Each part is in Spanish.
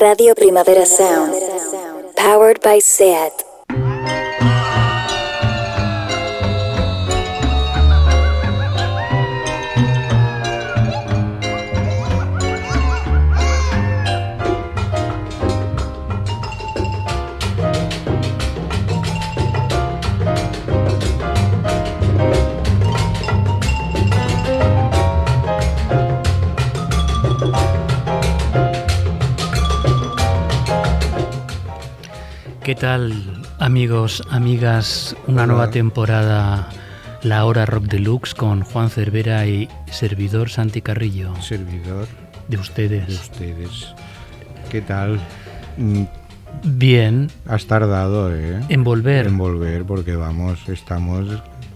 Radio Primavera Sound. Powered by SEAT. ¿Qué tal, amigos, amigas? Una nueva temporada, La Hora Rock Deluxe, con Juan Cervera y servidor Santi Carrillo. Servidor De de ustedes. ustedes. ¿Qué tal? Mm, Bien, Has tardado, ¿eh? en volver. En volver, porque vamos, estamos,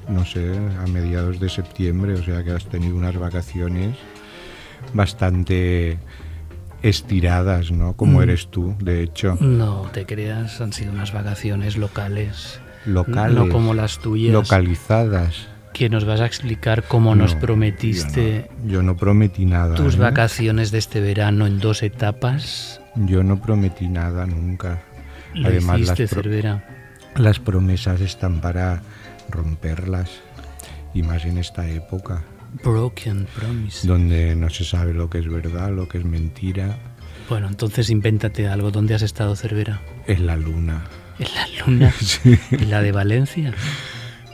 no sé, a mediados de septiembre, o sea que has tenido unas vacaciones bastante estiradas, ¿no? Como Mm. eres tú, de hecho. No te creas, han sido unas vacaciones locales. Locales. No como las tuyas. Localizadas. Que nos vas a explicar cómo nos No, prometiste Yo no, yo no prometí nada. tus ¿eh? vacaciones de este verano en dos etapas. Yo no prometí nada nunca. Lo Además, hiciste, las pro- Cervera. Las promesas están para romperlas, y más en esta época, Broken Promise. donde no se sabe lo que es verdad, lo que es mentira. Bueno, entonces invéntate algo. ¿Dónde has estado, Cervera? Es la luna. En la luna. ¿En la de Valencia?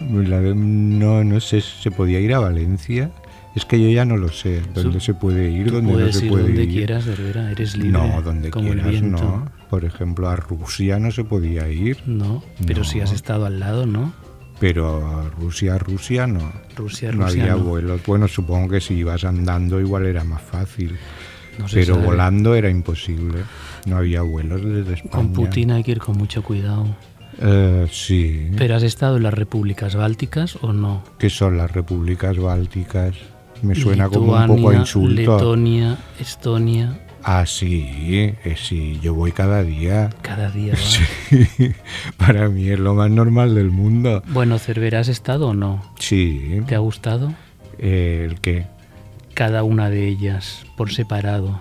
La de- no, no sé, ¿se podía ir a Valencia? Es que yo ya no lo sé. ¿Dónde se puede ir? ¿Dónde no se ir puede donde ir? quieras, Cervera. Eres libre. No, donde como el quieras, viento. no. Por ejemplo, a Rusia no se podía ir, No, pero si has No. estado al lado, ¿no? Pero a Rusia, Rusia no. Rusia, no Rusia había no. vuelos. Bueno, supongo que si ibas andando igual era más fácil. No pero sabe. volando era imposible. No había vuelos desde España. Con Putin hay que ir con mucho cuidado. Eh, sí. ¿Pero has estado en las repúblicas bálticas o no? ¿Qué son las repúblicas bálticas? Me suena como un poco a insulto. Letonia, Estonia, Ah, sí, eh, sí, yo voy cada día. cada día. vas. Para mí es lo más normal del mundo. Bueno, Cervera, ¿has estado o no? Sí, ¿Te ha gustado? eh, el que Cada una de ellas, por separado.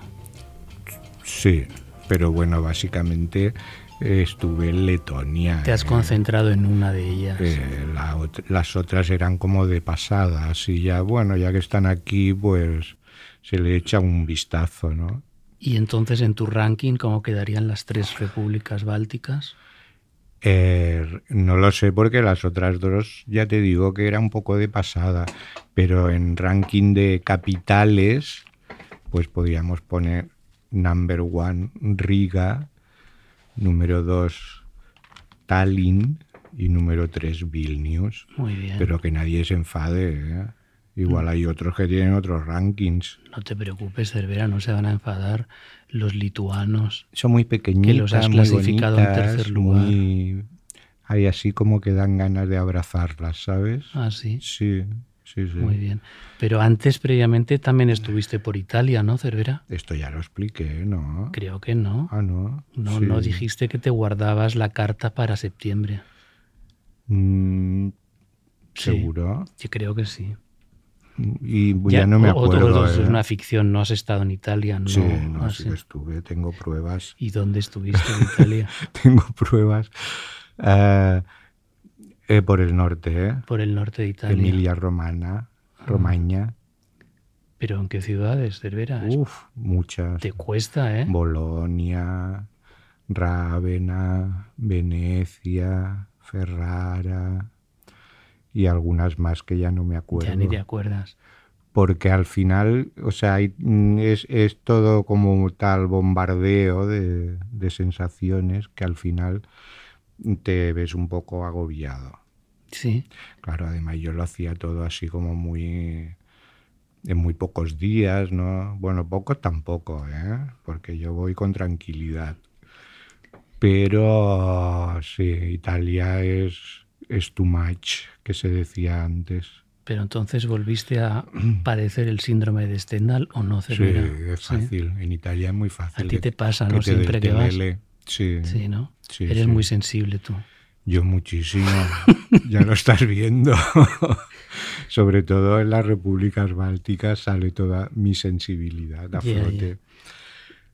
sí, pero bueno, básicamente eh, estuve en Letonia. Te has eh. concentrado en una de ellas. Eh, la las otras eran como de pasada, así ya, bueno, ya que están aquí, pues se le echa un vistazo, ¿no? Y entonces en tu ranking, ¿cómo quedarían las tres repúblicas bálticas? Eh, no lo sé porque las otras dos ya te digo que era un poco de pasada, pero en ranking de capitales, pues podríamos poner number one Riga, número dos Tallinn y número tres Vilnius. Muy bien. Pero que nadie se enfade, ¿eh? Igual hay otros que tienen otros rankings. No te preocupes, Cervera, no se van a enfadar los lituanos. Son muy pequeñitas, Que los has muy clasificado en tercer lugar. muy- Hay así como que dan ganas de abrazarlas, ¿sabes? Ah, sí. Sí, sí, sí. Muy bien. Pero antes, previamente, también estuviste por Italia, ¿no, Cervera? Esto ya lo expliqué, ¿no? Creo que no. Ah, no. No, Sí. no dijiste que te guardabas la carta para septiembre. Mm, Sí. ¿Seguro? Yo creo que sí. Y ya, no me acuerdo. o es ¿eh? una ficción, no has estado en Italia, ¿no? Sí, no, Ah, sí estuve, tengo pruebas. ¿Y dónde estuviste en Italia? tengo pruebas. Eh, eh, por el norte, ¿eh? Por el norte de Italia. Emilia Romana, Romaña. ¿Pero en qué ciudades, Cervera? Es- Uf, muchas. Te cuesta, ¿eh? Bolonia, Rávena, Venecia, Ferrara y algunas más que ya no me acuerdo. Ya ni te acuerdas. Porque al final, o sea, mm, es, es todo como tal bombardeo de, de sensaciones que al final te ves un poco agobiado. Sí. Claro, además yo lo hacía todo así como muy en muy pocos días, ¿no? Bueno, pocos tampoco, ¿eh? Porque yo voy con tranquilidad. Pero sí, Italia es, es too much, que se decía antes. Pero entonces volviste a padecer el síndrome de Stendhal o no, Sí, Cervera. es Sí. fácil. En Italia es muy A fácil. ti que- te pasa, que ¿no? te Siempre que vas. Sí, Sí, ¿no? Sí, Eres muy sensible tú. Yo muchísimo, ya lo estás viendo. Sobre todo en las repúblicas bálticas sale toda mi sensibilidad a Ya, flote.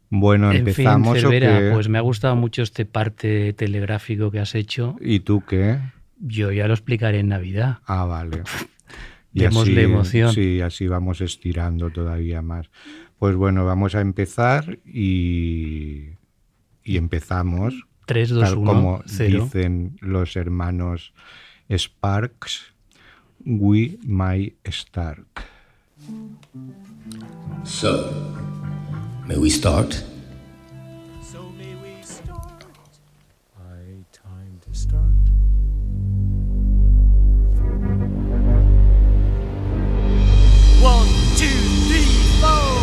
Bueno, En fin, empezamos o qué? pues me ha gustado mucho este parte telegráfico que has hecho. ¿Y tú qué? Yo ya lo explicaré en Navidad. Ah, vale. Démosle emoción. Sí, así vamos estirando todavía más. Pues bueno, vamos a empezar y, y empezamos 3, 2, tal 1, como 0. dicen los hermanos Sparks, we my Stark. So, may we start? One, two, three, four.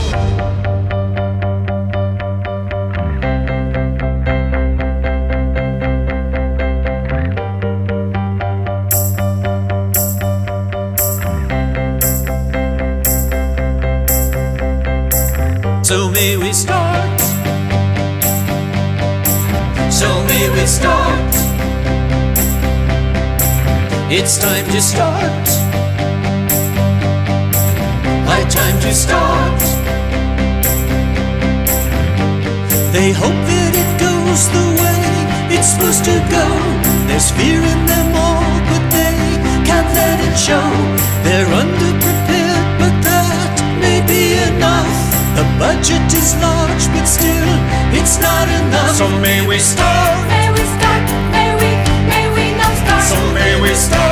So may we start. So may we start. It's time to start. To start. They hope that it goes the way it's supposed to go. There's fear in them all, but they can't let it show. They're underprepared, but that may be enough. The budget is large, but still, it's not enough. So may we start. May we start, may we, may we now start. So may we start.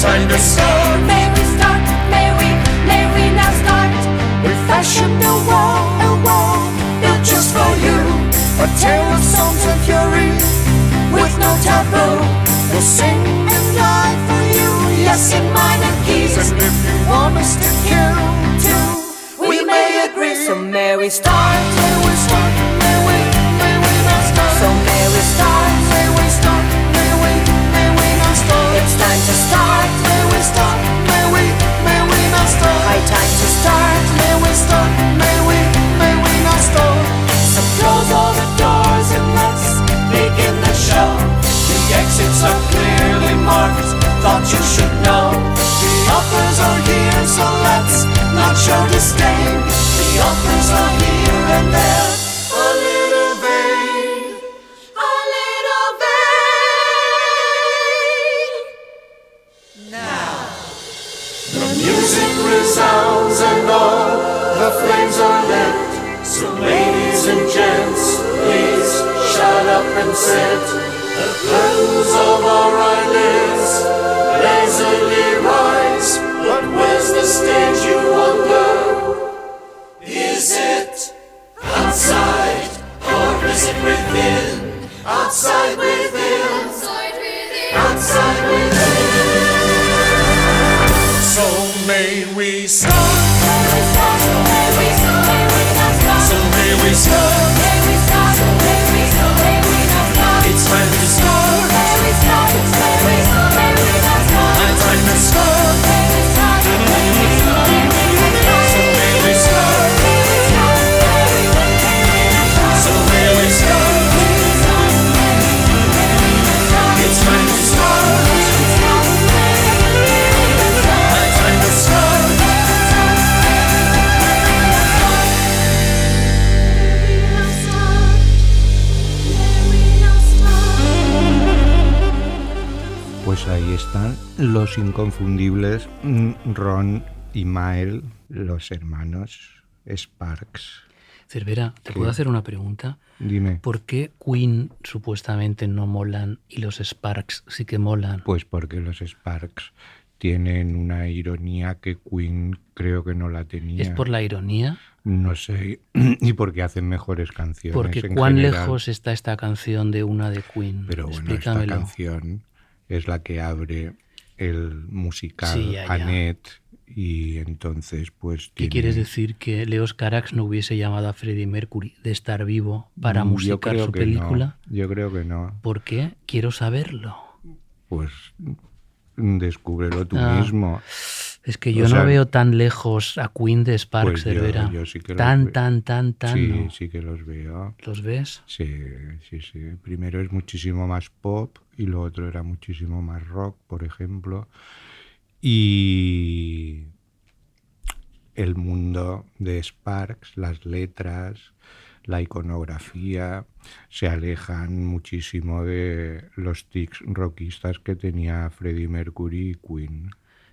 Time to start. May we start, may we, may we now start. We fashion a wall, a wall built just for you. A tale of songs and fury with no taboo. We'll sing and die for you, yes, in minor keys. And if you want us to kill too, we may agree. So may we start, may we start, to start, may we start, may we, may we not start. High time to start, may we start, may we, may we not. So close all the doors and let's begin the show. The exits are clearly marked, thought you should know. The offers are here, so let's not show disdain. The offers are here and they're and set The curtains of our eyelids lazily rise. But where's the stage, you wonder? Is it outside or is it within? Outside within. Outside within. So may we start. So may we start. It's time to start. My time to start. Están los inconfundibles mm, Ron y Mael, los hermanos Sparks. Cervera, ¿te ¿Qué? puedo hacer una pregunta? Dime, ¿Por qué Queen supuestamente no molan y los Sparks sí que molan? pues porque los Sparks tienen una ironía que Queen creo que no la tenía. ¿Es por la ironía? No sé, y porque hacen mejores canciones. Porque en cuán general. lejos está esta canción de una de Queen. Pero bueno, esta canción es la que abre el musical Sí, ya, ya. Annette y entonces pues ¿Qué tiene- quieres decir? ¿Que Leos Carax no hubiese llamado a Freddie Mercury de estar vivo para Mm, musicar su que no, película? Yo creo que no. ¿Por qué? Quiero saberlo. Pues descúbrelo tú Ah, mismo. Es que O yo sea, no veo tan lejos a Queen de Sparks, Pues yo- Cervera. yo sí que los tan, veo. tan, tan, tan, sí, no. sí que los veo. ¿Los ves? Sí, sí, sí. Primero es muchísimo más pop y lo otro era muchísimo más rock, por ejemplo. Y el mundo de Sparks, las letras, la iconografía, se alejan muchísimo de los tics rockistas que tenía Freddie Mercury y Queen.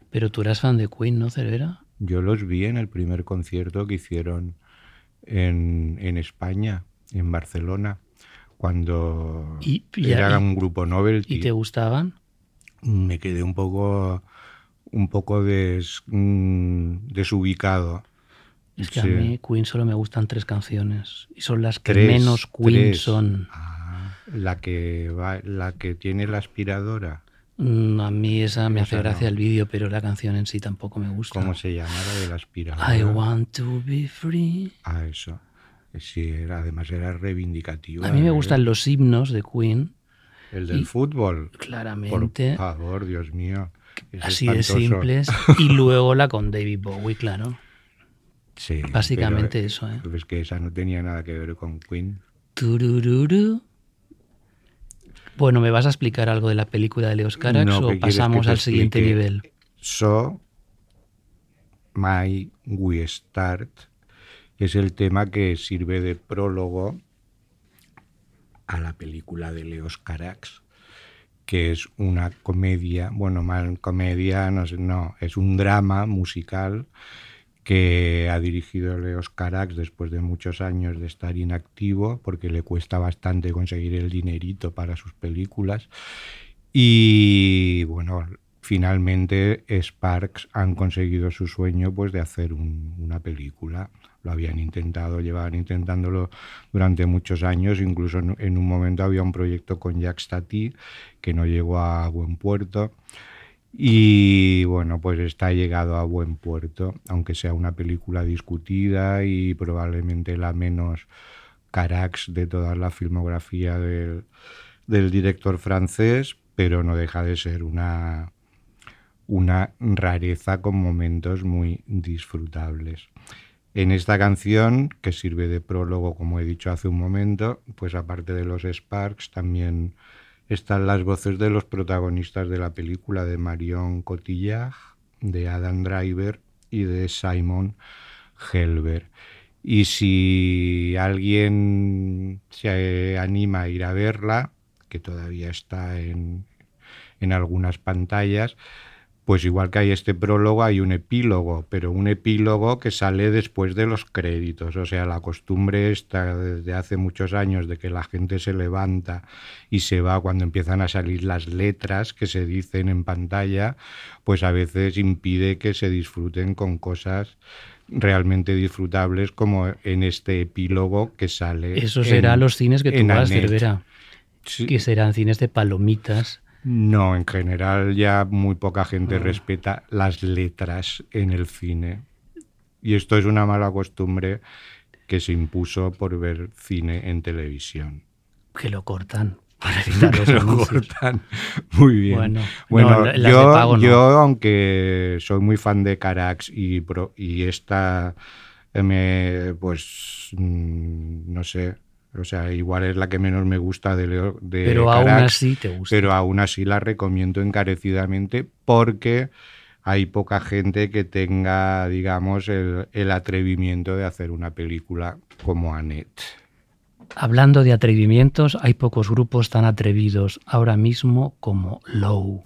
Pero tú eras fan de Queen, ¿no, Cervera? Yo los vi en el primer concierto que hicieron en, en España, en Barcelona, cuando Y- era y- un grupo novelty. ¿Y te gustaban? me quedé un poco un poco des- mm, desubicado. Es que Sí. a mí Queen solo me gustan tres canciones. Y son las que Tres, menos Queen tres. son. Ah, la que va, la que tiene la aspiradora. Mm, A mí esa me hace Esa no. gracia el vídeo, pero la canción en sí tampoco me gusta. ¿Cómo se llama la de la aspiradora? I want to be free. Ah, eso. Sí, era, además era reivindicativo. A mí me ¿eh? gustan los himnos de Queen, El del y- fútbol. Por claramente, favor, Dios mío. es así de simples. Y luego la con David Bowie, claro. Sí, Básicamente pero, eso, ¿eh? Es que esa no tenía nada que ver con Queen. Turururu. Bueno, ¿me vas a explicar algo de la película de Leos Carax No, ¿qué o pasamos al siguiente nivel? So, My We Start es el tema que sirve de prólogo a la película de Leos Carax, que es una comedia, bueno, mal comedia, no, sé, no, es un drama musical que ha dirigido Leos Carax después de muchos años de estar inactivo, porque le cuesta bastante conseguir el dinerito para sus películas. Y bueno, finalmente Sparks han conseguido su sueño pues de hacer un- una película. Lo habían intentado, llevaban intentándolo durante muchos años, incluso en, en un momento había un proyecto con Jack Stati que no llegó a buen puerto. Y bueno, pues está llegado a buen puerto, aunque sea una película discutida y probablemente la menos carax de toda la filmografía del, del director francés, pero no deja de ser una, una rareza con momentos muy disfrutables. En esta canción, que sirve de prólogo, como he dicho hace un momento, pues aparte de los Sparks, también están las voces de los protagonistas de la película, de Marion Cotillard, de Adam Driver y de Simon Helber. Y si alguien se anima a ir a verla, que todavía está en, en algunas pantallas, pues igual que hay este prólogo, hay un epílogo, pero un epílogo que sale después de los créditos. O sea, la costumbre está desde hace muchos años de que la gente se levanta y se va cuando empiezan a salir las letras que se dicen en pantalla, pues a veces impide que se disfruten con cosas realmente disfrutables como en este epílogo que sale. Eso será en- los cines que tú vas. Cervera. Sí. Que serán cines de palomitas. No, en general ya muy poca gente respeta las letras en el cine. Y esto es una mala costumbre que se impuso por ver cine en televisión. Que lo cortan para evitar los Lo cortan. Muy bien. Bueno, Bueno, no, yo, pago no. yo, aunque soy muy fan de Carax y, y esta, eh, me, pues, mm, no sé, o sea, igual es la que menos me gusta de, Leo, de Pero aún así te gusta. pero aún así la recomiendo encarecidamente porque hay poca gente que tenga, digamos, el, el atrevimiento de hacer una película como Annette. Hablando de atrevimientos, hay pocos grupos tan atrevidos ahora mismo como Low.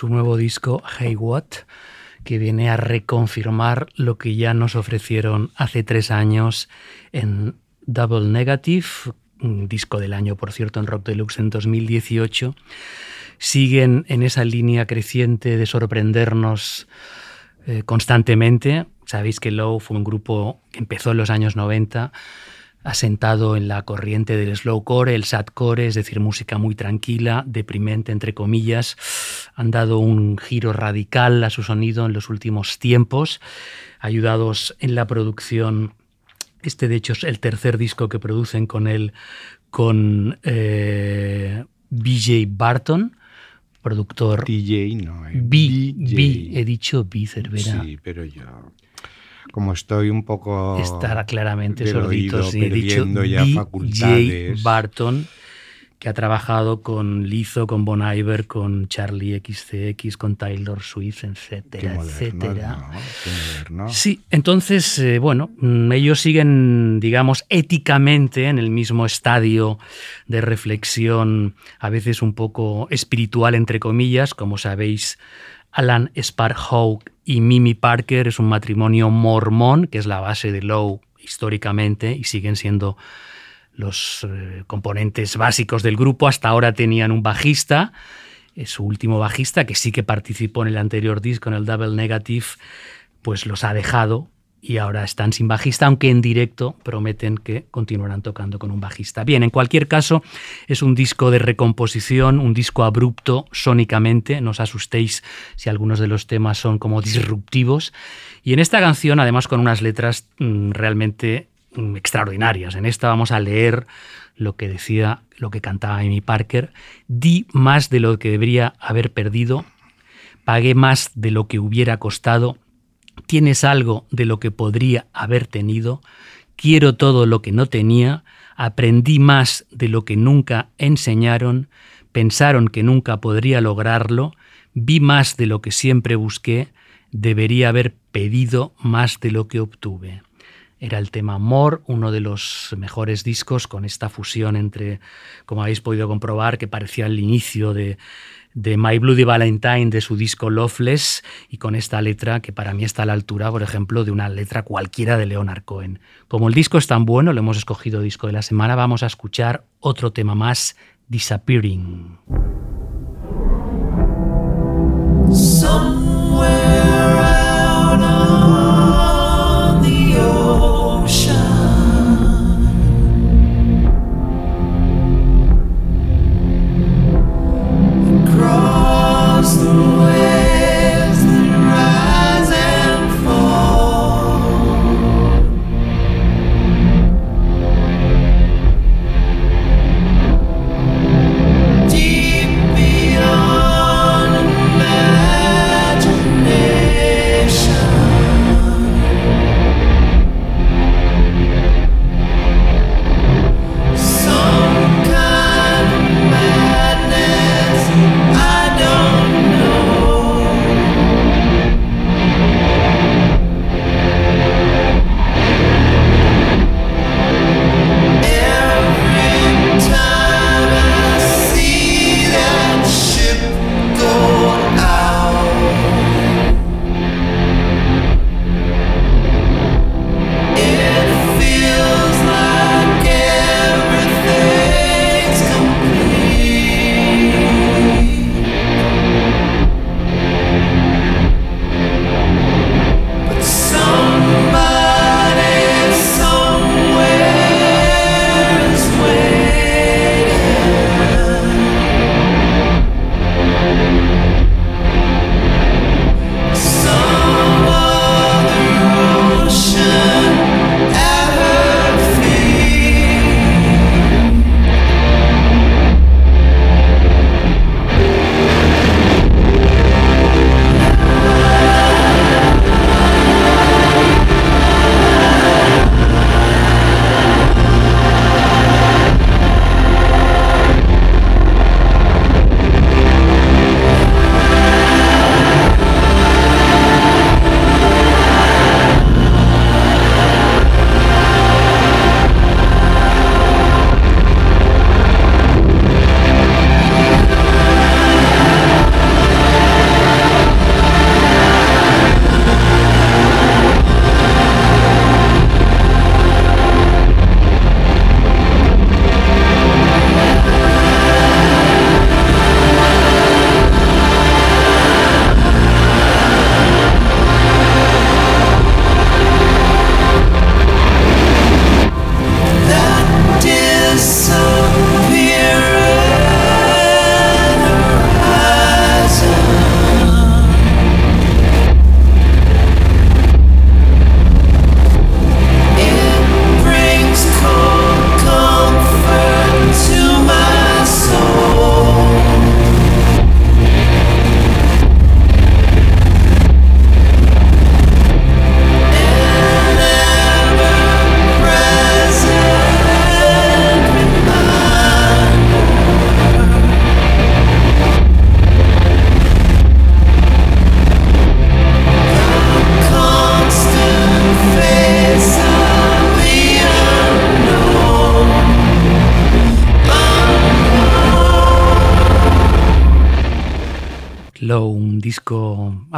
Su nuevo disco Hey What, que viene a reconfirmar lo que ya nos ofrecieron hace tres años en Double Negative, un disco del año, por cierto, en Rock Deluxe en 2018. Siguen en esa línea creciente de sorprendernos eh, constantemente. Sabéis que Low fue un grupo que empezó en los años 90 asentado en la corriente del slowcore, el sadcore, es decir, música muy tranquila, deprimente, entre comillas. Han dado un giro radical a su sonido en los últimos tiempos, ayudados en la producción. Este, de hecho, es el tercer disco que producen con él, con eh, BJ Barton, productor. DJ, no. Eh, B, B, he dicho B, Cervera. Sí, pero yo como estoy un poco estará claramente sordito sí, he dicho perdiendo ya facultades. Barton que ha trabajado con Lizzo, con Bon Iver, con Charlie XCX, con Taylor Swift, etcétera, moderno, etcétera. Sí, entonces, eh, bueno, mm, ellos siguen, digamos, éticamente en el mismo estadio de reflexión, a veces un poco espiritual, entre comillas. Como sabéis, Alan Sparhawk y Mimi Parker es un matrimonio mormón, que es la base de Low históricamente, y siguen siendo los eh, componentes básicos del grupo. Hasta ahora tenían un bajista, eh, su último bajista, que sí que participó en el anterior disco, en el Double Negative, pues los ha dejado y ahora están sin bajista, aunque en directo prometen que continuarán tocando con un bajista. Bien, en cualquier caso, es un disco de recomposición, un disco abrupto sónicamente, no os asustéis si algunos de los temas son como disruptivos. Y en esta canción, además con unas letras mm, realmente mm, extraordinarias, en esta vamos a leer lo que decía, lo que cantaba Amy Parker, di más de lo que debería haber perdido, pagué más de lo que hubiera costado, tienes algo de lo que podría haber tenido, quiero todo lo que no tenía, aprendí más de lo que nunca enseñaron, pensaron que nunca podría lograrlo, vi más de lo que siempre busqué, debería haber pedido más de lo que obtuve. Era el tema More, uno de los mejores discos con esta fusión entre, como habéis podido comprobar, que parecía el inicio de, de My Bloody Valentine de su disco Loveless y con esta letra que para mí está a la altura, por ejemplo, de una letra cualquiera de Leonard Cohen. Como el disco es tan bueno, lo hemos escogido disco de la semana, vamos a escuchar otro tema más, Disappearing.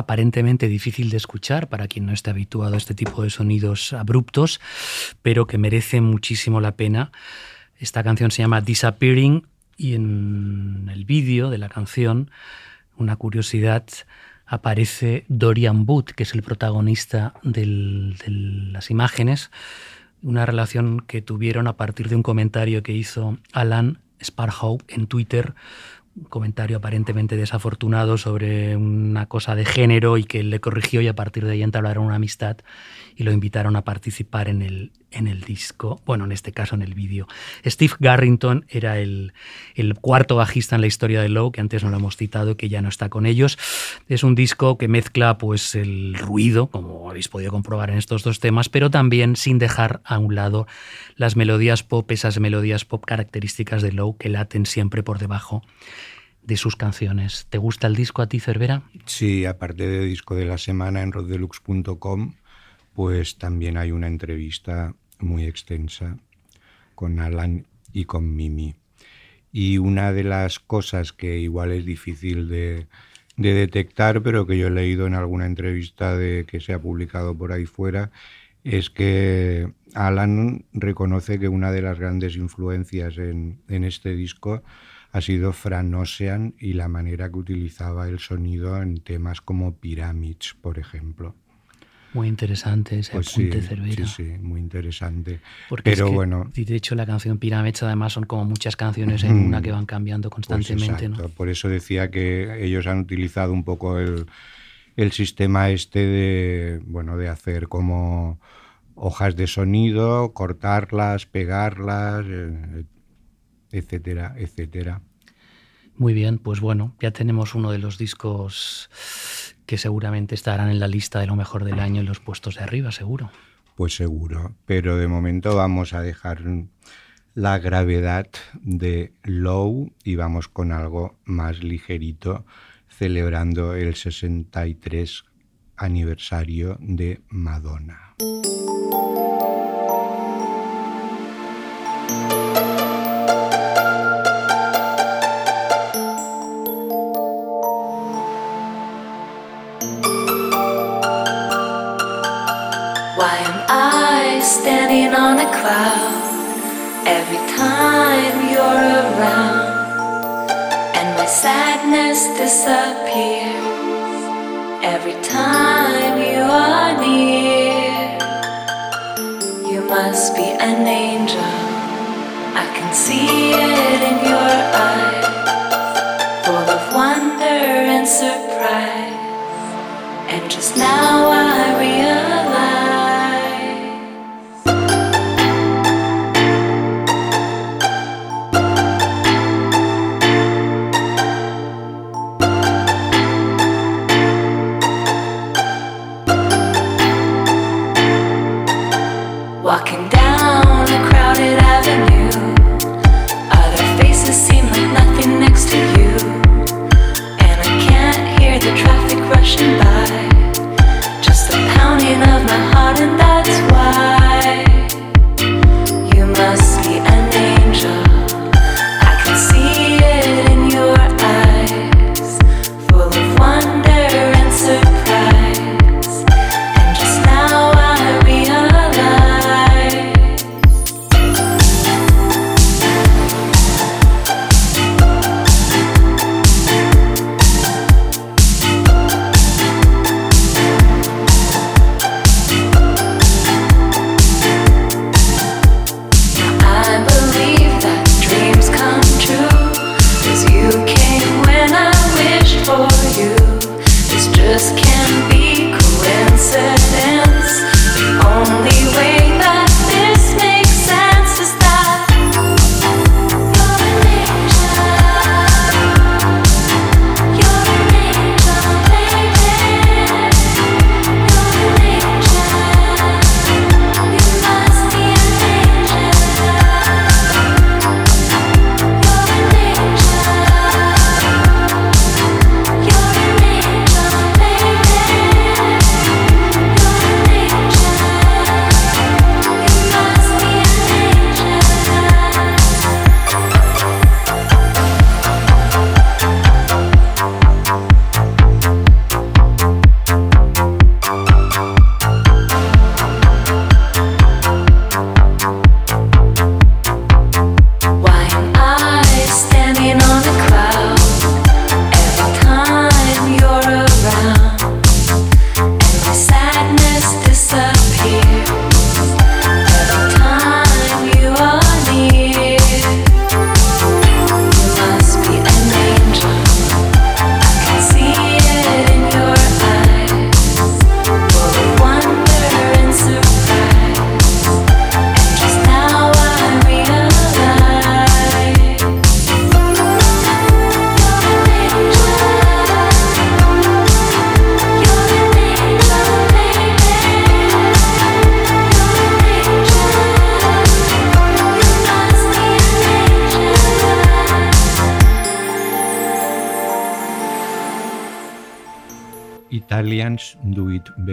Aparentemente difícil de escuchar para quien no esté habituado a este tipo de sonidos abruptos, pero que merece muchísimo la pena. Esta canción se llama Disappearing y en el vídeo de la canción, una curiosidad, aparece Dorian Booth, que es el protagonista de las imágenes, una relación que tuvieron a partir de un comentario que hizo Alan Sparhow en Twitter, comentario aparentemente desafortunado sobre una cosa de género y que él le corrigió y a partir de ahí entablaron una amistad y lo invitaron a participar en el, en el disco, bueno, en este caso en el vídeo. Steve Garrington era el, el cuarto bajista en la historia de Low, que antes no lo hemos citado, que ya no está con ellos. Es un disco que mezcla pues el ruido, como habéis podido comprobar en estos dos temas, pero también sin dejar a un lado las melodías pop, esas melodías pop características de Low que laten siempre por debajo de sus canciones. ¿Te gusta el disco a ti, Cervera? Sí, aparte de disco de la semana en roddelux.com, pues también hay una entrevista muy extensa con Alan y con Mimi. Y una de las cosas que igual es difícil de, de detectar, pero que yo he leído en alguna entrevista que se ha publicado por ahí fuera, es que Alan reconoce que una de las grandes influencias en, en este disco ha sido Fran Ocean y la manera que utilizaba el sonido en temas como Pyramids, por ejemplo. Muy interesante ese Pues sí, apunte, Cervera. sí, sí, muy interesante. Porque Pero es que, bueno, y de hecho la canción Pyramids además son como muchas canciones en una que van cambiando Pues constantemente, exacto, ¿no? Por eso decía que ellos han utilizado un poco el, el sistema este de, bueno, de hacer como hojas de sonido, cortarlas, pegarlas, eh, etcétera, etcétera. Muy bien, pues bueno, ya tenemos uno de los discos que seguramente estarán en la lista de lo mejor del año en los puestos de arriba, seguro. Pues seguro, pero de momento vamos a dejar la gravedad de Low y vamos con algo más ligerito, celebrando el 63 aniversario de Madonna. Disappears every time you are near. You must be an angel, I can see it in your eyes, full of wonder and surprise. And just now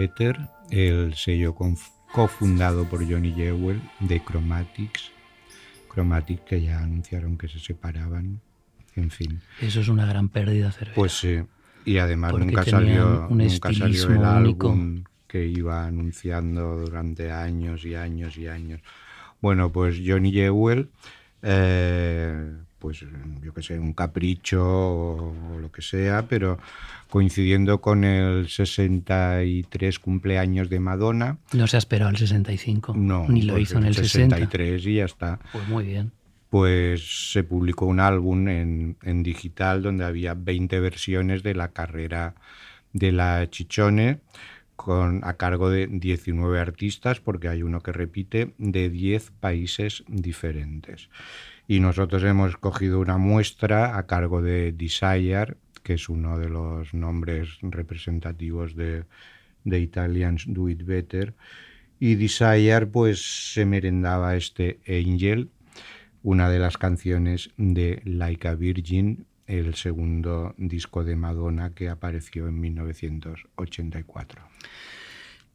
Better, el sello cofundado por Johnny Jewell de Chromatics. Chromatics que ya anunciaron que se separaban. En fin, Eso es una gran pérdida, Cervera. pues sí. Y además Porque nunca salió, un nunca salió el único. álbum que iba anunciando durante años y años y años. Bueno, pues Johnny Jewell, eh, pues yo qué sé, un capricho o, o lo que sea, pero coincidiendo con el 63 cumpleaños de Madonna, no se ha esperado el 65, no, ni lo pues hizo en el 60. 63 y ya está Pues muy bien. pues se publicó un álbum en, en digital donde había 20 versiones de la carrera de la Chichone con, a cargo de 19 artistas, porque hay uno que repite, de 10 países diferentes. Y nosotros hemos cogido una muestra a cargo de Desire, que es uno de los nombres representativos de, de Italians Do It Better. Y Desire pues se merendaba este Angel, una de las canciones de Like a Virgin, el segundo disco de Madonna que apareció en 1984.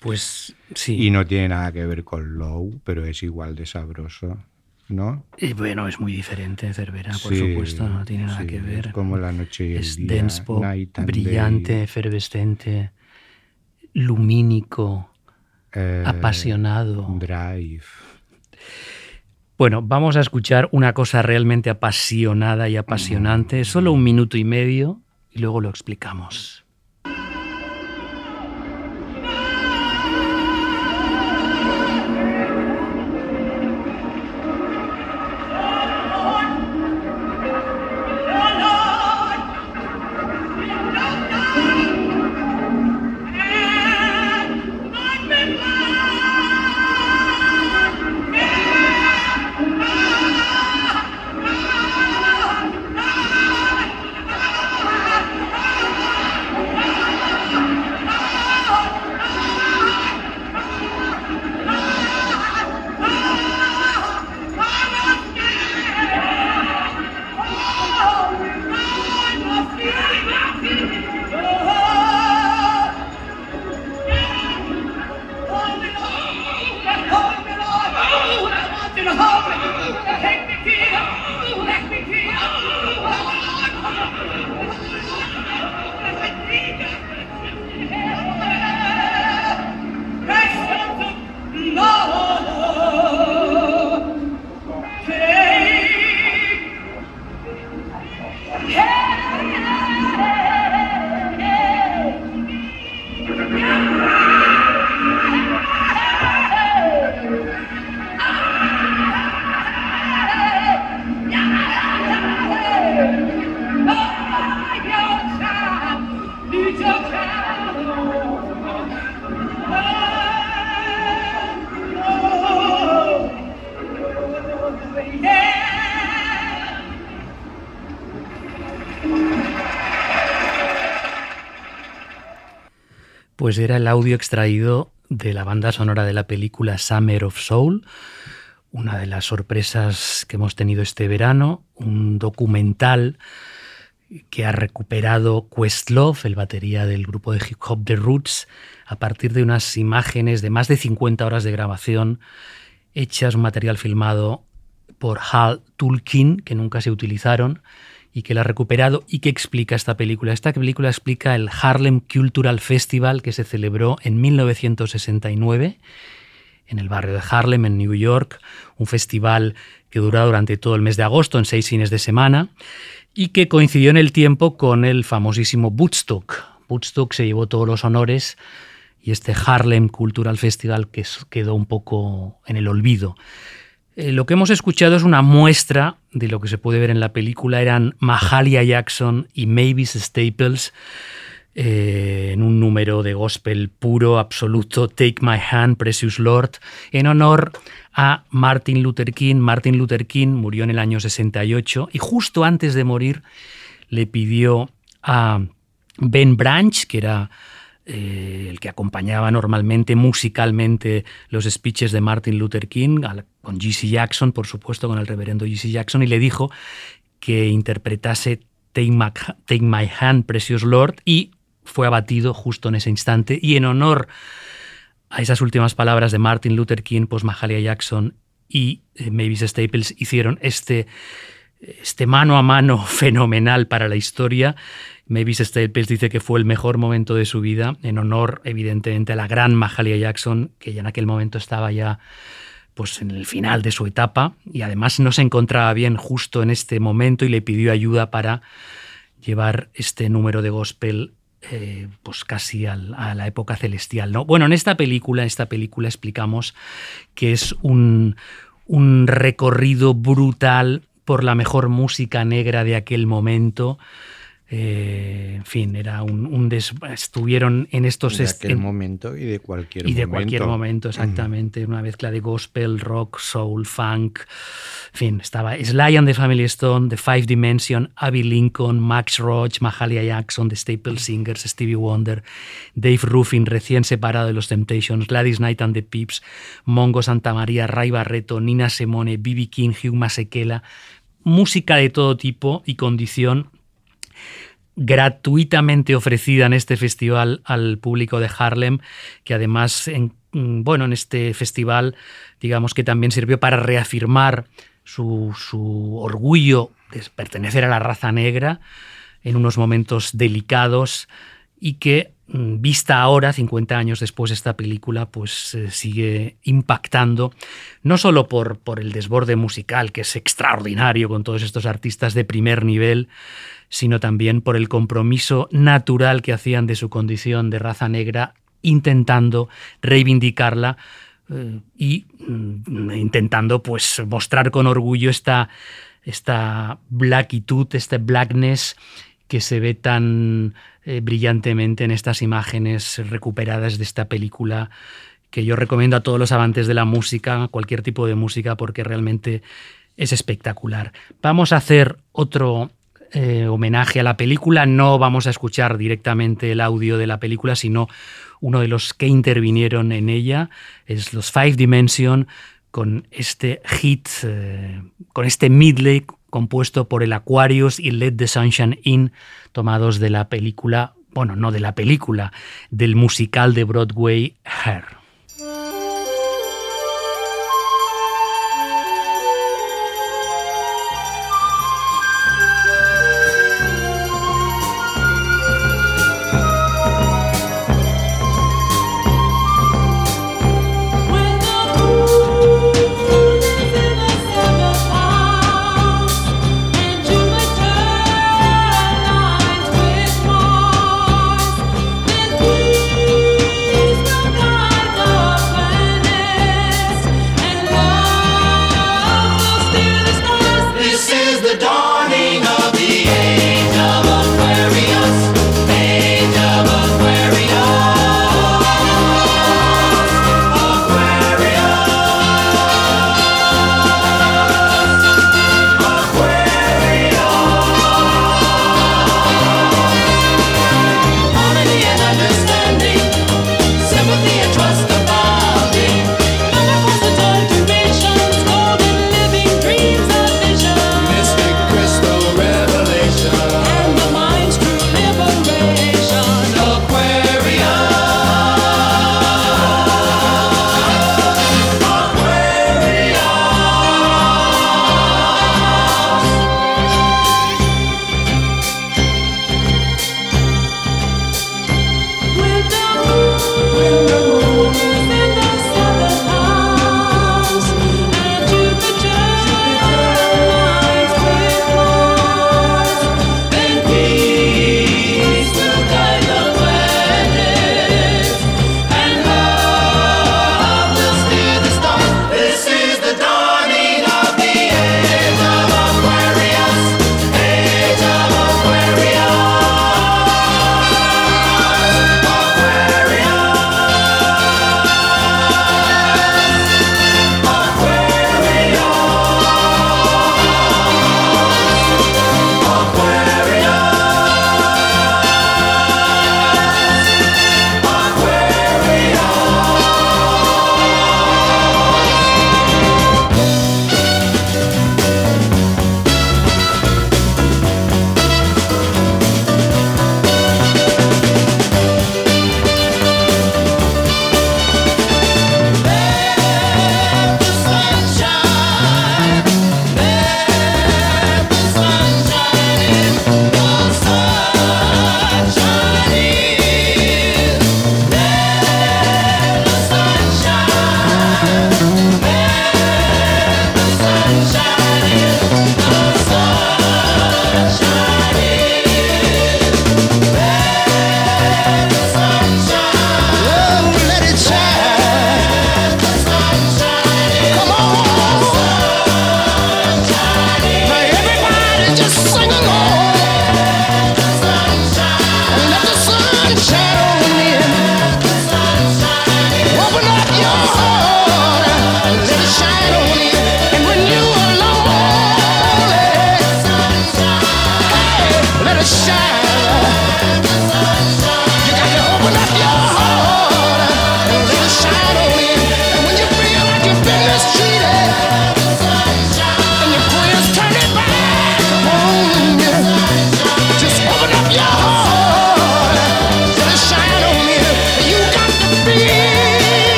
Pues sí. Y no tiene nada que ver con Low, pero es igual de sabroso, ¿no? Y bueno, es muy diferente, Cervera, por Sí, supuesto, no tiene nada sí, que ver. Es como la noche y el es día. dance pop, brillante, day, efervescente, lumínico, eh, apasionado. Drive. Bueno, vamos a escuchar una cosa realmente apasionada y apasionante, solo un minuto y medio, y luego lo explicamos. Pues era el audio extraído de la banda sonora de la película Summer of Soul, una de las sorpresas que hemos tenido este verano, un documental que ha recuperado Questlove, el batería del grupo de hip hop The Roots, a partir de unas imágenes de más de 50 horas de grabación hechas, un material filmado por Hal Tulkin, que nunca se utilizaron, y que la ha recuperado y que explica esta película. Esta película explica el Harlem Cultural Festival que se celebró en 1969 en el barrio de Harlem, en New York, un festival que duró durante todo el mes de agosto, en seis fines de semana, y que coincidió en el tiempo con el famosísimo Woodstock. Woodstock se llevó todos los honores y este Harlem Cultural Festival que quedó un poco en el olvido. Eh, lo que hemos escuchado es una muestra de lo que se puede ver en la película. Eran Mahalia Jackson y Mavis Staples eh, en un número de gospel puro, absoluto, Take My Hand, Precious Lord, en honor a Martin Luther King. Martin Luther King murió en el año 68 y justo antes de morir le pidió a Ben Branch, que era eh, el que acompañaba normalmente musicalmente los speeches de Martin Luther King, con G.C. Jackson, por supuesto, con el reverendo G.C. Jackson, y le dijo que interpretase Take My, Take My Hand, Precious Lord, y fue abatido justo en ese instante y en honor a esas últimas palabras de Martin Luther King, pues Mahalia Jackson y eh, Mavis Staples hicieron este, este mano a mano fenomenal para la historia. Mavis Staples dice que fue el mejor momento de su vida, en honor, evidentemente, a la gran Mahalia Jackson, que ya en aquel momento estaba ya pues en el final de su etapa y además no se encontraba bien justo en este momento y le pidió ayuda para llevar este número de gospel eh, pues casi a la época celestial. ¿no? Bueno, en esta película, esta película explicamos que es un, un recorrido brutal por la mejor música negra de aquel momento. Eh, en fin, era un, estuvieron en estos de aquel momento y de cualquier y momento. de cualquier momento, exactamente. Una mezcla de gospel, rock, soul, funk. En fin, estaba Sly and the Family Stone, The Five Dimension, Abby Lincoln, Max Roach, Mahalia Jackson, The Staple Singers, Stevie Wonder, Dave Ruffin, recién separado de los Temptations, Gladys Knight and the Pips, Mongo Santa María, Ray Barreto, Nina Simone, B.B. King, Hugh Masekela. Música de todo tipo y condición gratuitamente ofrecida en este festival al público de Harlem, que además, en, bueno, en este festival, digamos que también sirvió para reafirmar su, orgullo de pertenecer a la raza negra en unos momentos delicados y que vista ahora, 50 años después de esta película, pues eh, sigue impactando, no solo por, por el desborde musical, que es extraordinario con todos estos artistas de primer nivel, sino también por el compromiso natural que hacían de su condición de raza negra, intentando reivindicarla eh, y mm, intentando pues mostrar con orgullo esta, esta blackitud, este blackness que se ve tan eh, brillantemente en estas imágenes recuperadas de esta película que yo recomiendo a todos los amantes de la música, cualquier tipo de música, porque realmente es espectacular. Vamos a hacer otro eh, homenaje a la película. No vamos a escuchar directamente el audio de la película, sino uno de los que intervinieron en ella. Es los Five Dimension con este hit, eh, con este medley compuesto por el Aquarius y Let the Sunshine In, tomados de la película, bueno, no de la película, del musical de Broadway Hair.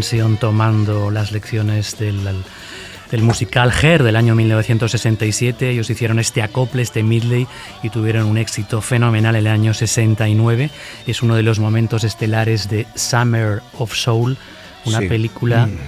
Dimension tomando las lecciones del, del musical Hair del año 1967. Ellos hicieron este acople, este medley y tuvieron un éxito fenomenal en el año 69. Es uno de los momentos estelares de Summer of Soul, una Sí. película Mm.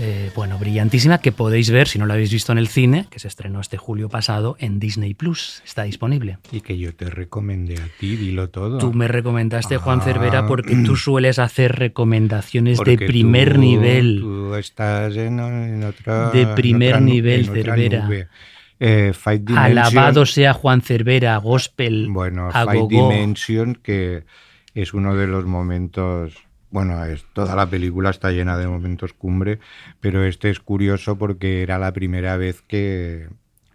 Eh, bueno, brillantísima que podéis ver si no la habéis visto en el cine, que se estrenó este julio pasado en Disney Plus. Está disponible. Y que yo te recomendé a ti, dilo todo. Tú me recomendaste, Juan Ah. Cervera, porque tú sueles hacer recomendaciones de primer tú- nivel. Tú estás en, en otra. De en primer otra nivel, en Cervera. Eh, Five Dimension, Alabado sea Juan Cervera, gospel, Bueno, gogó. Dimension, que es uno de los momentos. Bueno, es, toda la película está llena de momentos cumbre, pero este es curioso porque era la primera vez que.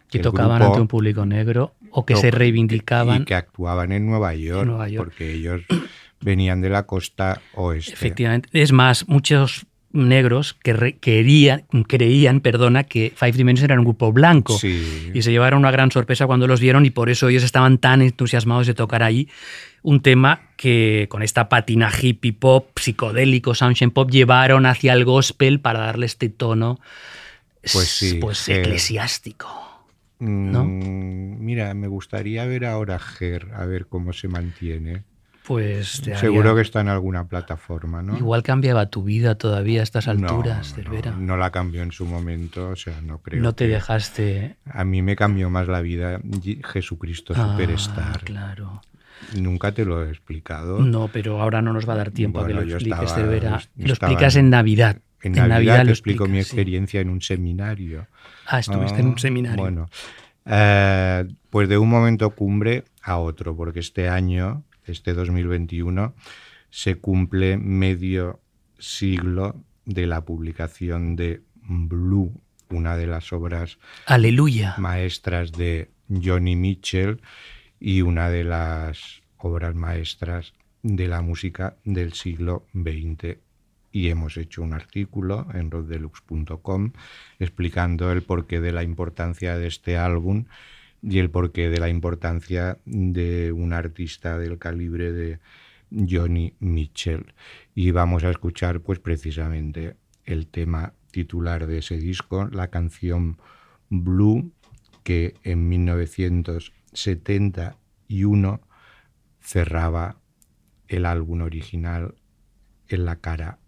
que tocaban ante un público negro o que se reivindicaban. Y que actuaban en Nueva York, Nueva York. porque ellos venían de la costa oeste. Efectivamente. Es más, muchos negros que re- querían, creían perdona, que Five Dimensions era un grupo blanco. Sí. Y se llevaron una gran sorpresa cuando los vieron y por eso ellos estaban tan entusiasmados de tocar ahí un tema que con esta patina hippie pop, psicodélico, sunshine pop, llevaron hacia el gospel para darle este tono Pues sí, pues eh, eclesiástico. Mm, Mira, me gustaría ver ahora Ger, a ver cómo se mantiene. Pues te haría- Seguro que está en alguna plataforma, ¿no? Igual cambiaba tu vida todavía a estas No, alturas, no, Cervera. No, no la cambió en su momento, o sea, no creo. No te dejaste. A mí me cambió más la vida Jesucristo Ah, Superstar. claro. Nunca te lo he explicado. No, pero ahora no nos va a dar tiempo a que lo expliques, estaba- Cervera. yo Lo explicas en- Navidad. En Navidad, te lo explico mi sí. experiencia en un seminario. Ah, estuviste en un Ah, seminario. Bueno, eh, pues de un momento cumbre a otro, porque este año, este 2021, se cumple medio siglo de la publicación de Blue, una de las obras Aleluya. maestras de Johnny Mitchell y una de las obras maestras de la música del siglo XX. Y hemos hecho un artículo en roddelux.com explicando el porqué de la importancia de este álbum y el porqué de la importancia de un artista del calibre de Johnny Mitchell. Y vamos a escuchar pues precisamente el tema titular de ese disco, la canción Blue, que en 1971 cerraba el álbum original en la cara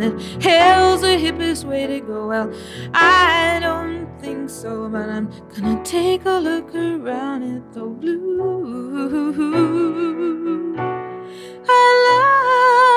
that hell's the hippest way to go. Well, I don't think so, but I'm gonna take a look around at the blue. I love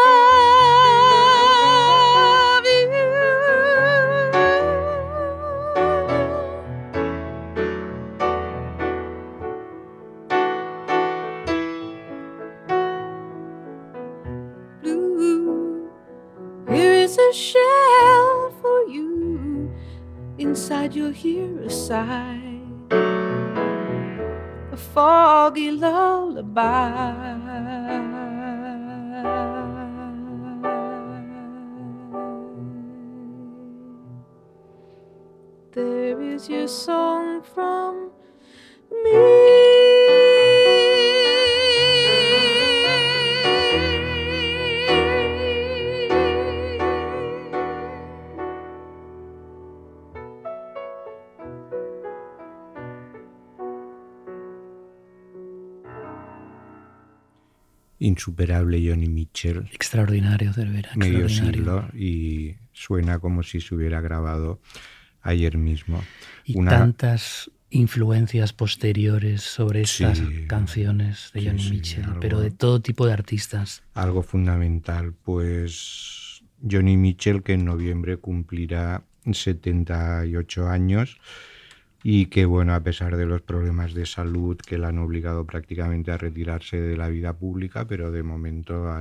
you'll hear a sigh, a foggy lullaby. There is your song from me. Insuperable Johnny Mitchell, Extraordinario, Cervera. medio extraordinario. siglo, y suena como si se hubiera grabado ayer mismo. Y Una- tantas influencias posteriores sobre estas Sí, canciones de Johnny sí, Mitchell, algo- pero de todo tipo de artistas. algo fundamental, pues Johnny Mitchell que en noviembre cumplirá 78 años y que bueno, a pesar de los problemas de salud que le han obligado prácticamente a retirarse de la vida pública, pero de momento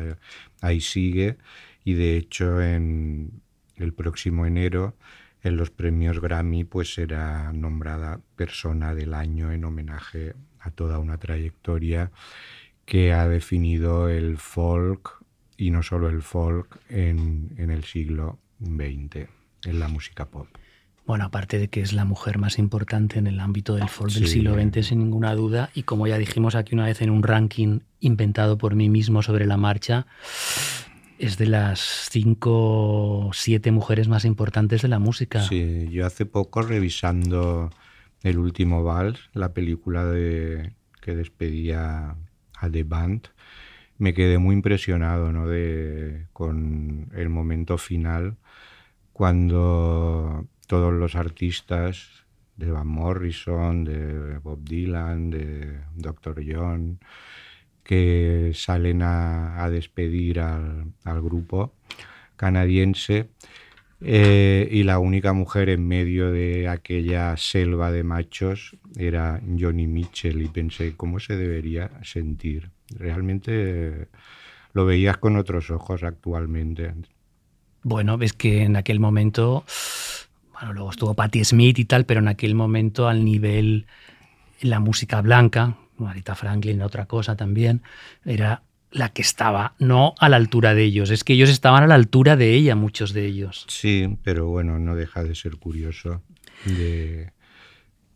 ahí sigue y de hecho en el próximo enero en los premios Grammy pues será nombrada persona del año en homenaje a toda una trayectoria que ha definido el folk y no solo el folk en, en el siglo XX, en la música pop. Bueno, aparte de que es la mujer más importante en el ámbito del folk del siglo XX, sin ninguna duda, y como ya dijimos aquí una vez en un ranking inventado por mí mismo sobre la marcha, es de las cinco o siete mujeres más importantes de la música. Sí, yo hace poco revisando El último vals, la película de, que despedía a The Band, me quedé muy impresionado ¿no? de, con el momento final cuando todos los artistas de Van Morrison, de Bob Dylan, de Dr. John, que salen a, despedir al, al grupo canadiense eh, y la única mujer en medio de aquella selva de machos era Johnny Mitchell y pensé cómo se debería sentir. Realmente eh, lo veías con otros ojos actualmente. Bueno, ves que en aquel momento, bueno, luego estuvo Patti Smith y tal, pero en aquel momento al nivel la música blanca, Marita Franklin, otra cosa también, era la que estaba no a la altura de ellos, es que ellos estaban a la altura de ella, muchos de ellos. Sí, pero bueno, no deja de ser curioso de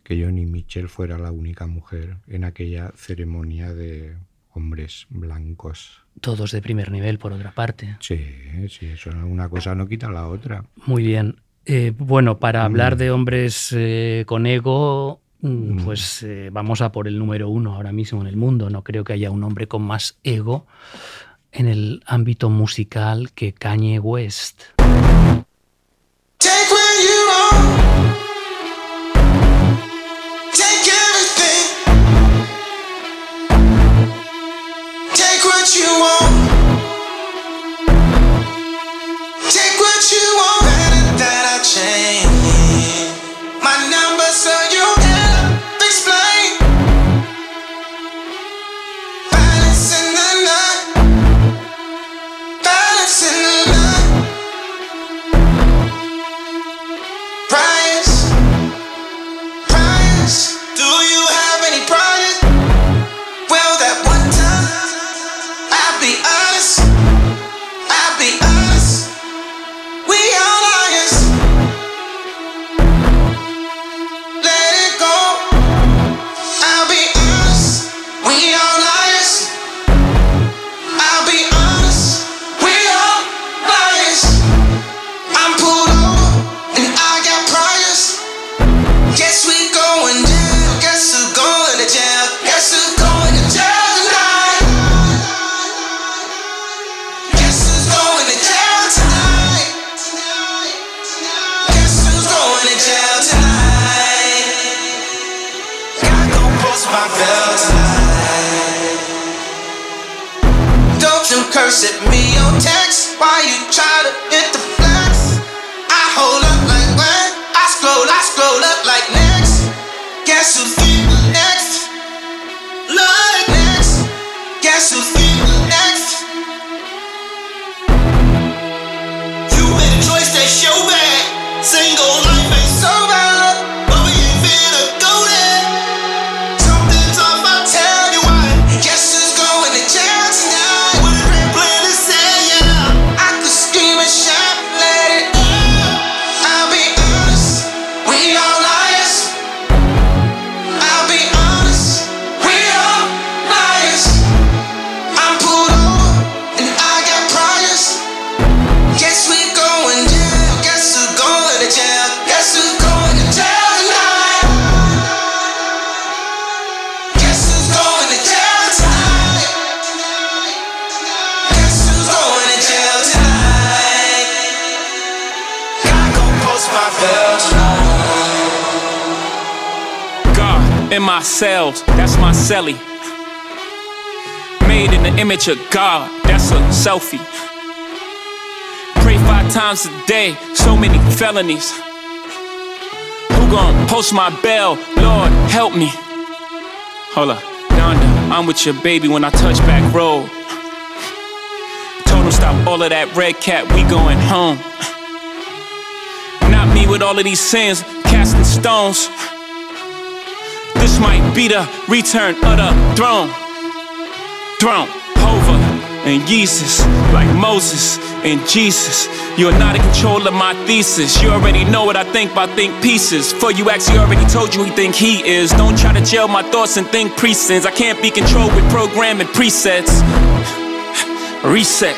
que Johnny Mitchell fuera la única mujer en aquella ceremonia de hombres blancos. Todos de primer nivel, por otra parte. Sí, sí, eso una cosa no quita la otra. Muy bien. Eh, bueno, para hablar de hombres eh, con ego, mm, pues eh, vamos a por el número uno ahora mismo en el mundo. No creo que haya un hombre con más ego en el ámbito musical que Kanye West. Take you. That's celly. Made in the image of God, that's a selfie. Pray five times a day, so many felonies. Who gon' post my bell? Lord, help me. Hold up, Donda, I'm with your baby when I touch back road. Told him stop all of that red cat, we going home. Not me with all of these sins, casting stones. This might be the return of the throne. Throne, Hova, and Jesus, like Moses and Jesus. You're not in control of my thesis. You already know what I think by think pieces. For you actually already told you he think he is. Don't try to jail my thoughts and think presents. I can't be controlled with programming presets. Reset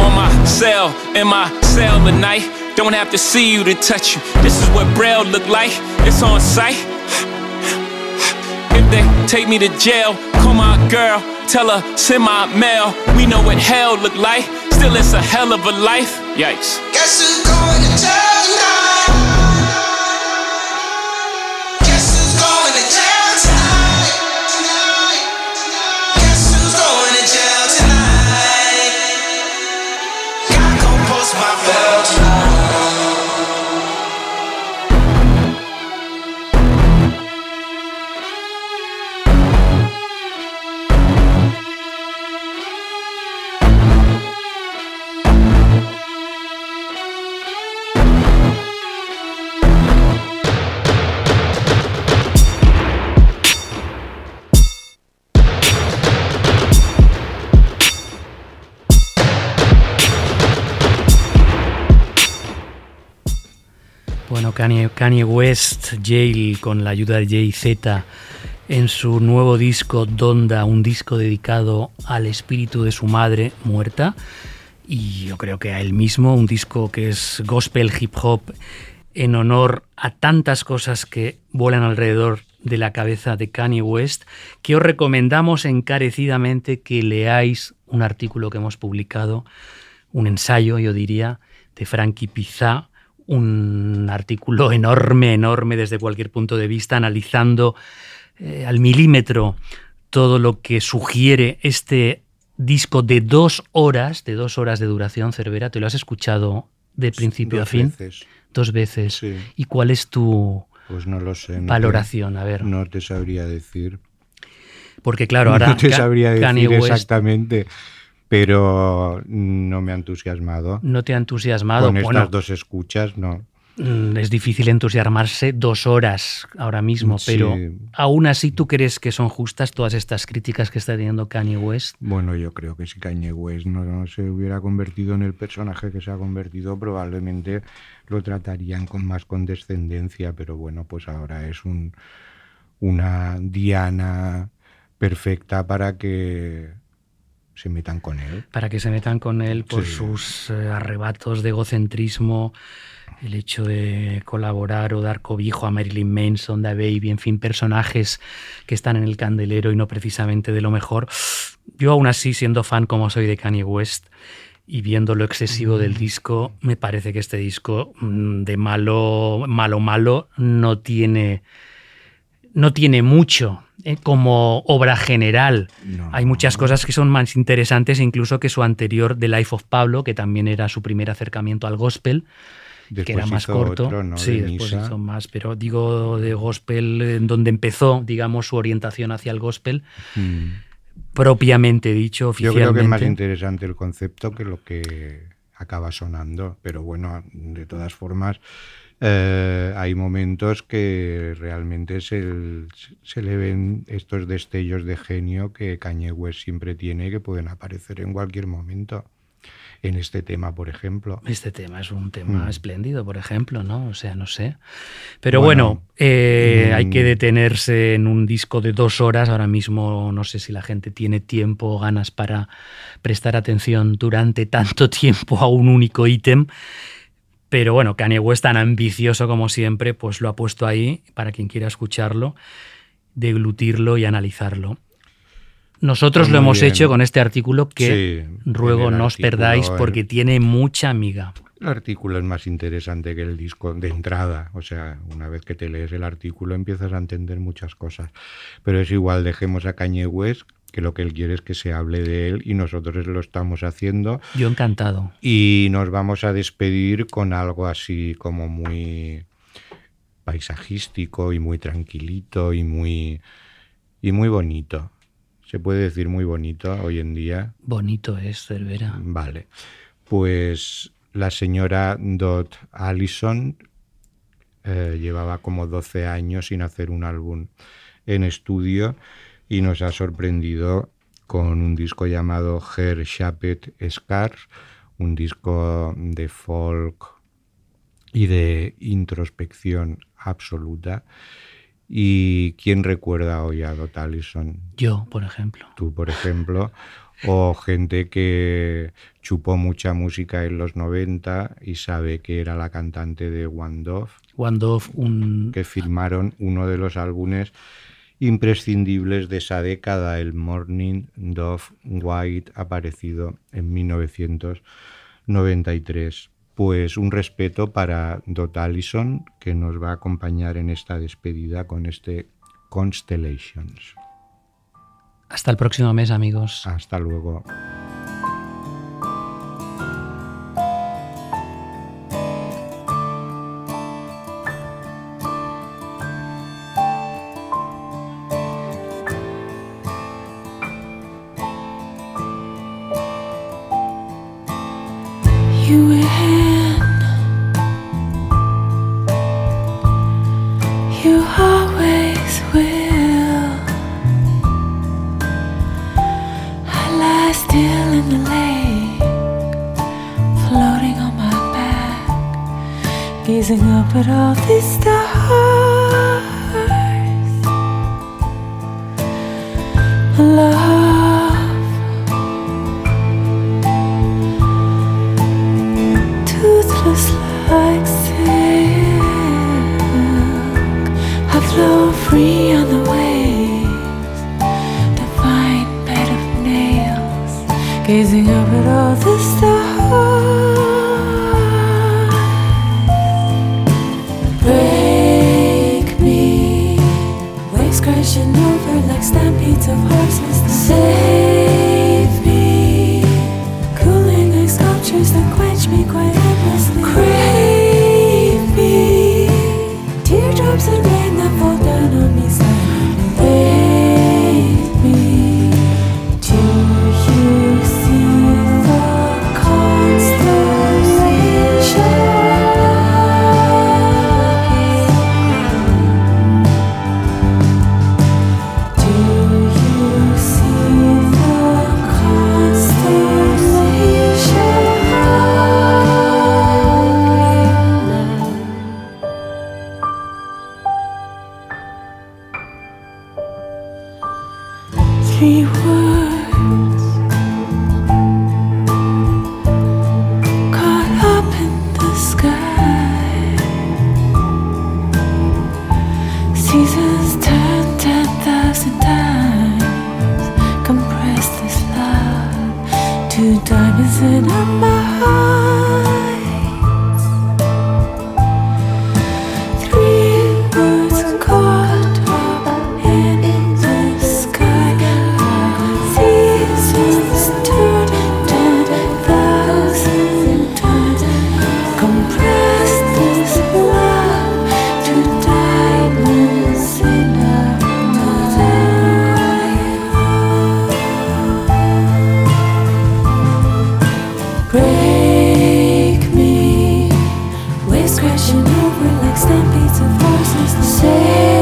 on my cell, in my cell tonight. Don't have to see you to touch you. This is what Braille look like. It's on sight. Take me to jail, call my girl, tell her send my mail. We know what hell look like. Still, it's a hell of a life. Yikes. Kanye, West, Jail, con la ayuda de Jay-Z, en su nuevo disco Donda, un disco dedicado al espíritu de su madre muerta. Y yo creo que a él mismo, un disco que es gospel hip hop en honor a tantas cosas que vuelan alrededor de la cabeza de Kanye West, que os recomendamos encarecidamente que leáis un artículo que hemos publicado, un ensayo, yo diría, de Frankie Pizá, un artículo enorme, enorme desde cualquier punto de vista, analizando eh, al milímetro todo lo que sugiere este disco de dos horas, de dos horas de duración, Cervera. ¿Te lo has escuchado de principio Dos a fin? veces. Dos veces. Sí. ¿Y cuál es tu Pues no lo sé. no te- valoración? A ver. No te sabría decir. Porque claro, ahora no te sabría decir West exactamente, pero no me ha entusiasmado. no te ha entusiasmado. Con Bueno, estas dos escuchas, no. mm, es difícil entusiasmarse dos horas ahora mismo, Sí. pero aún así tú crees que son justas todas estas críticas que está teniendo Kanye West. Bueno, yo creo que si Kanye West no, no se hubiera convertido en el personaje que se ha convertido, probablemente lo tratarían con más condescendencia, pero bueno, pues ahora es un, una diana perfecta para que se metan con él. para que se metan con él por Sí. sus eh, arrebatos de egocentrismo, el hecho de colaborar o dar cobijo a Marilyn Manson, da Baby, en fin, personajes que están en el candelero y no precisamente de lo mejor. Yo aún así, siendo fan como soy de Kanye West y viendo lo excesivo del disco, me parece que este disco mm, de malo, malo, malo no tiene, no tiene mucho eh, como obra general. No. Hay muchas cosas que son más interesantes incluso que su anterior The Life of Pablo, que también era su primer acercamiento al gospel, que era más corto. otro, ¿no? Sí, De después misa. hizo más, pero digo de gospel, en donde empezó, digamos, su orientación hacia el gospel, Mm. propiamente dicho, Yo oficialmente. creo que es más interesante el concepto que lo que acaba sonando, pero bueno, de todas formas, eh, hay momentos que realmente se, se le ven estos destellos de genio que Kanye West siempre tiene y que pueden aparecer en cualquier momento. En este tema, por ejemplo. Este tema es un tema Mm. espléndido, por ejemplo, ¿no? O sea, no sé. Pero bueno, Bueno, eh, hay que mm. detenerse en un disco de dos horas. Ahora mismo no sé si la gente tiene tiempo o ganas para prestar atención durante tanto tiempo a un único ítem. Pero bueno, Kanye West, tan ambicioso como siempre, pues lo ha puesto ahí para quien quiera escucharlo, deglutirlo y analizarlo. Nosotros lo hemos bien. hecho con este artículo que Sí, ruego no os perdáis porque tiene mucha amiga. El artículo es más interesante que el disco de entrada. O sea, una vez que te lees el artículo empiezas a entender muchas cosas. Pero es igual, dejemos a Kanye West, que lo que él quiere es que se hable de él y nosotros lo estamos haciendo. Yo encantado. Y nos vamos a despedir con algo así como muy paisajístico y muy tranquilito y muy, y muy bonito. Se puede decir muy bonito hoy en día. Bonito es, Cervera. Vale. Pues la señora Dot Allison eh, llevaba como 12 años sin hacer un álbum en estudio y nos ha sorprendido con un disco llamado Her Shaped Scars, un disco de folk y de introspección absoluta. ¿Y quién recuerda hoy a Dot Allison? Yo, por ejemplo. Tú, por ejemplo. O gente que chupó mucha música en los 90 y sabe que era la cantante de One Dove. One Dove, un... Que firmaron uno de los álbumes imprescindibles de esa década, el Morning Dove White, aparecido en 1993. Pues un respeto para Dot Allison, que nos va a acompañar en esta despedida con este Constellations. Hasta el próximo mes, amigos. Hasta luego. like stampedes of the same.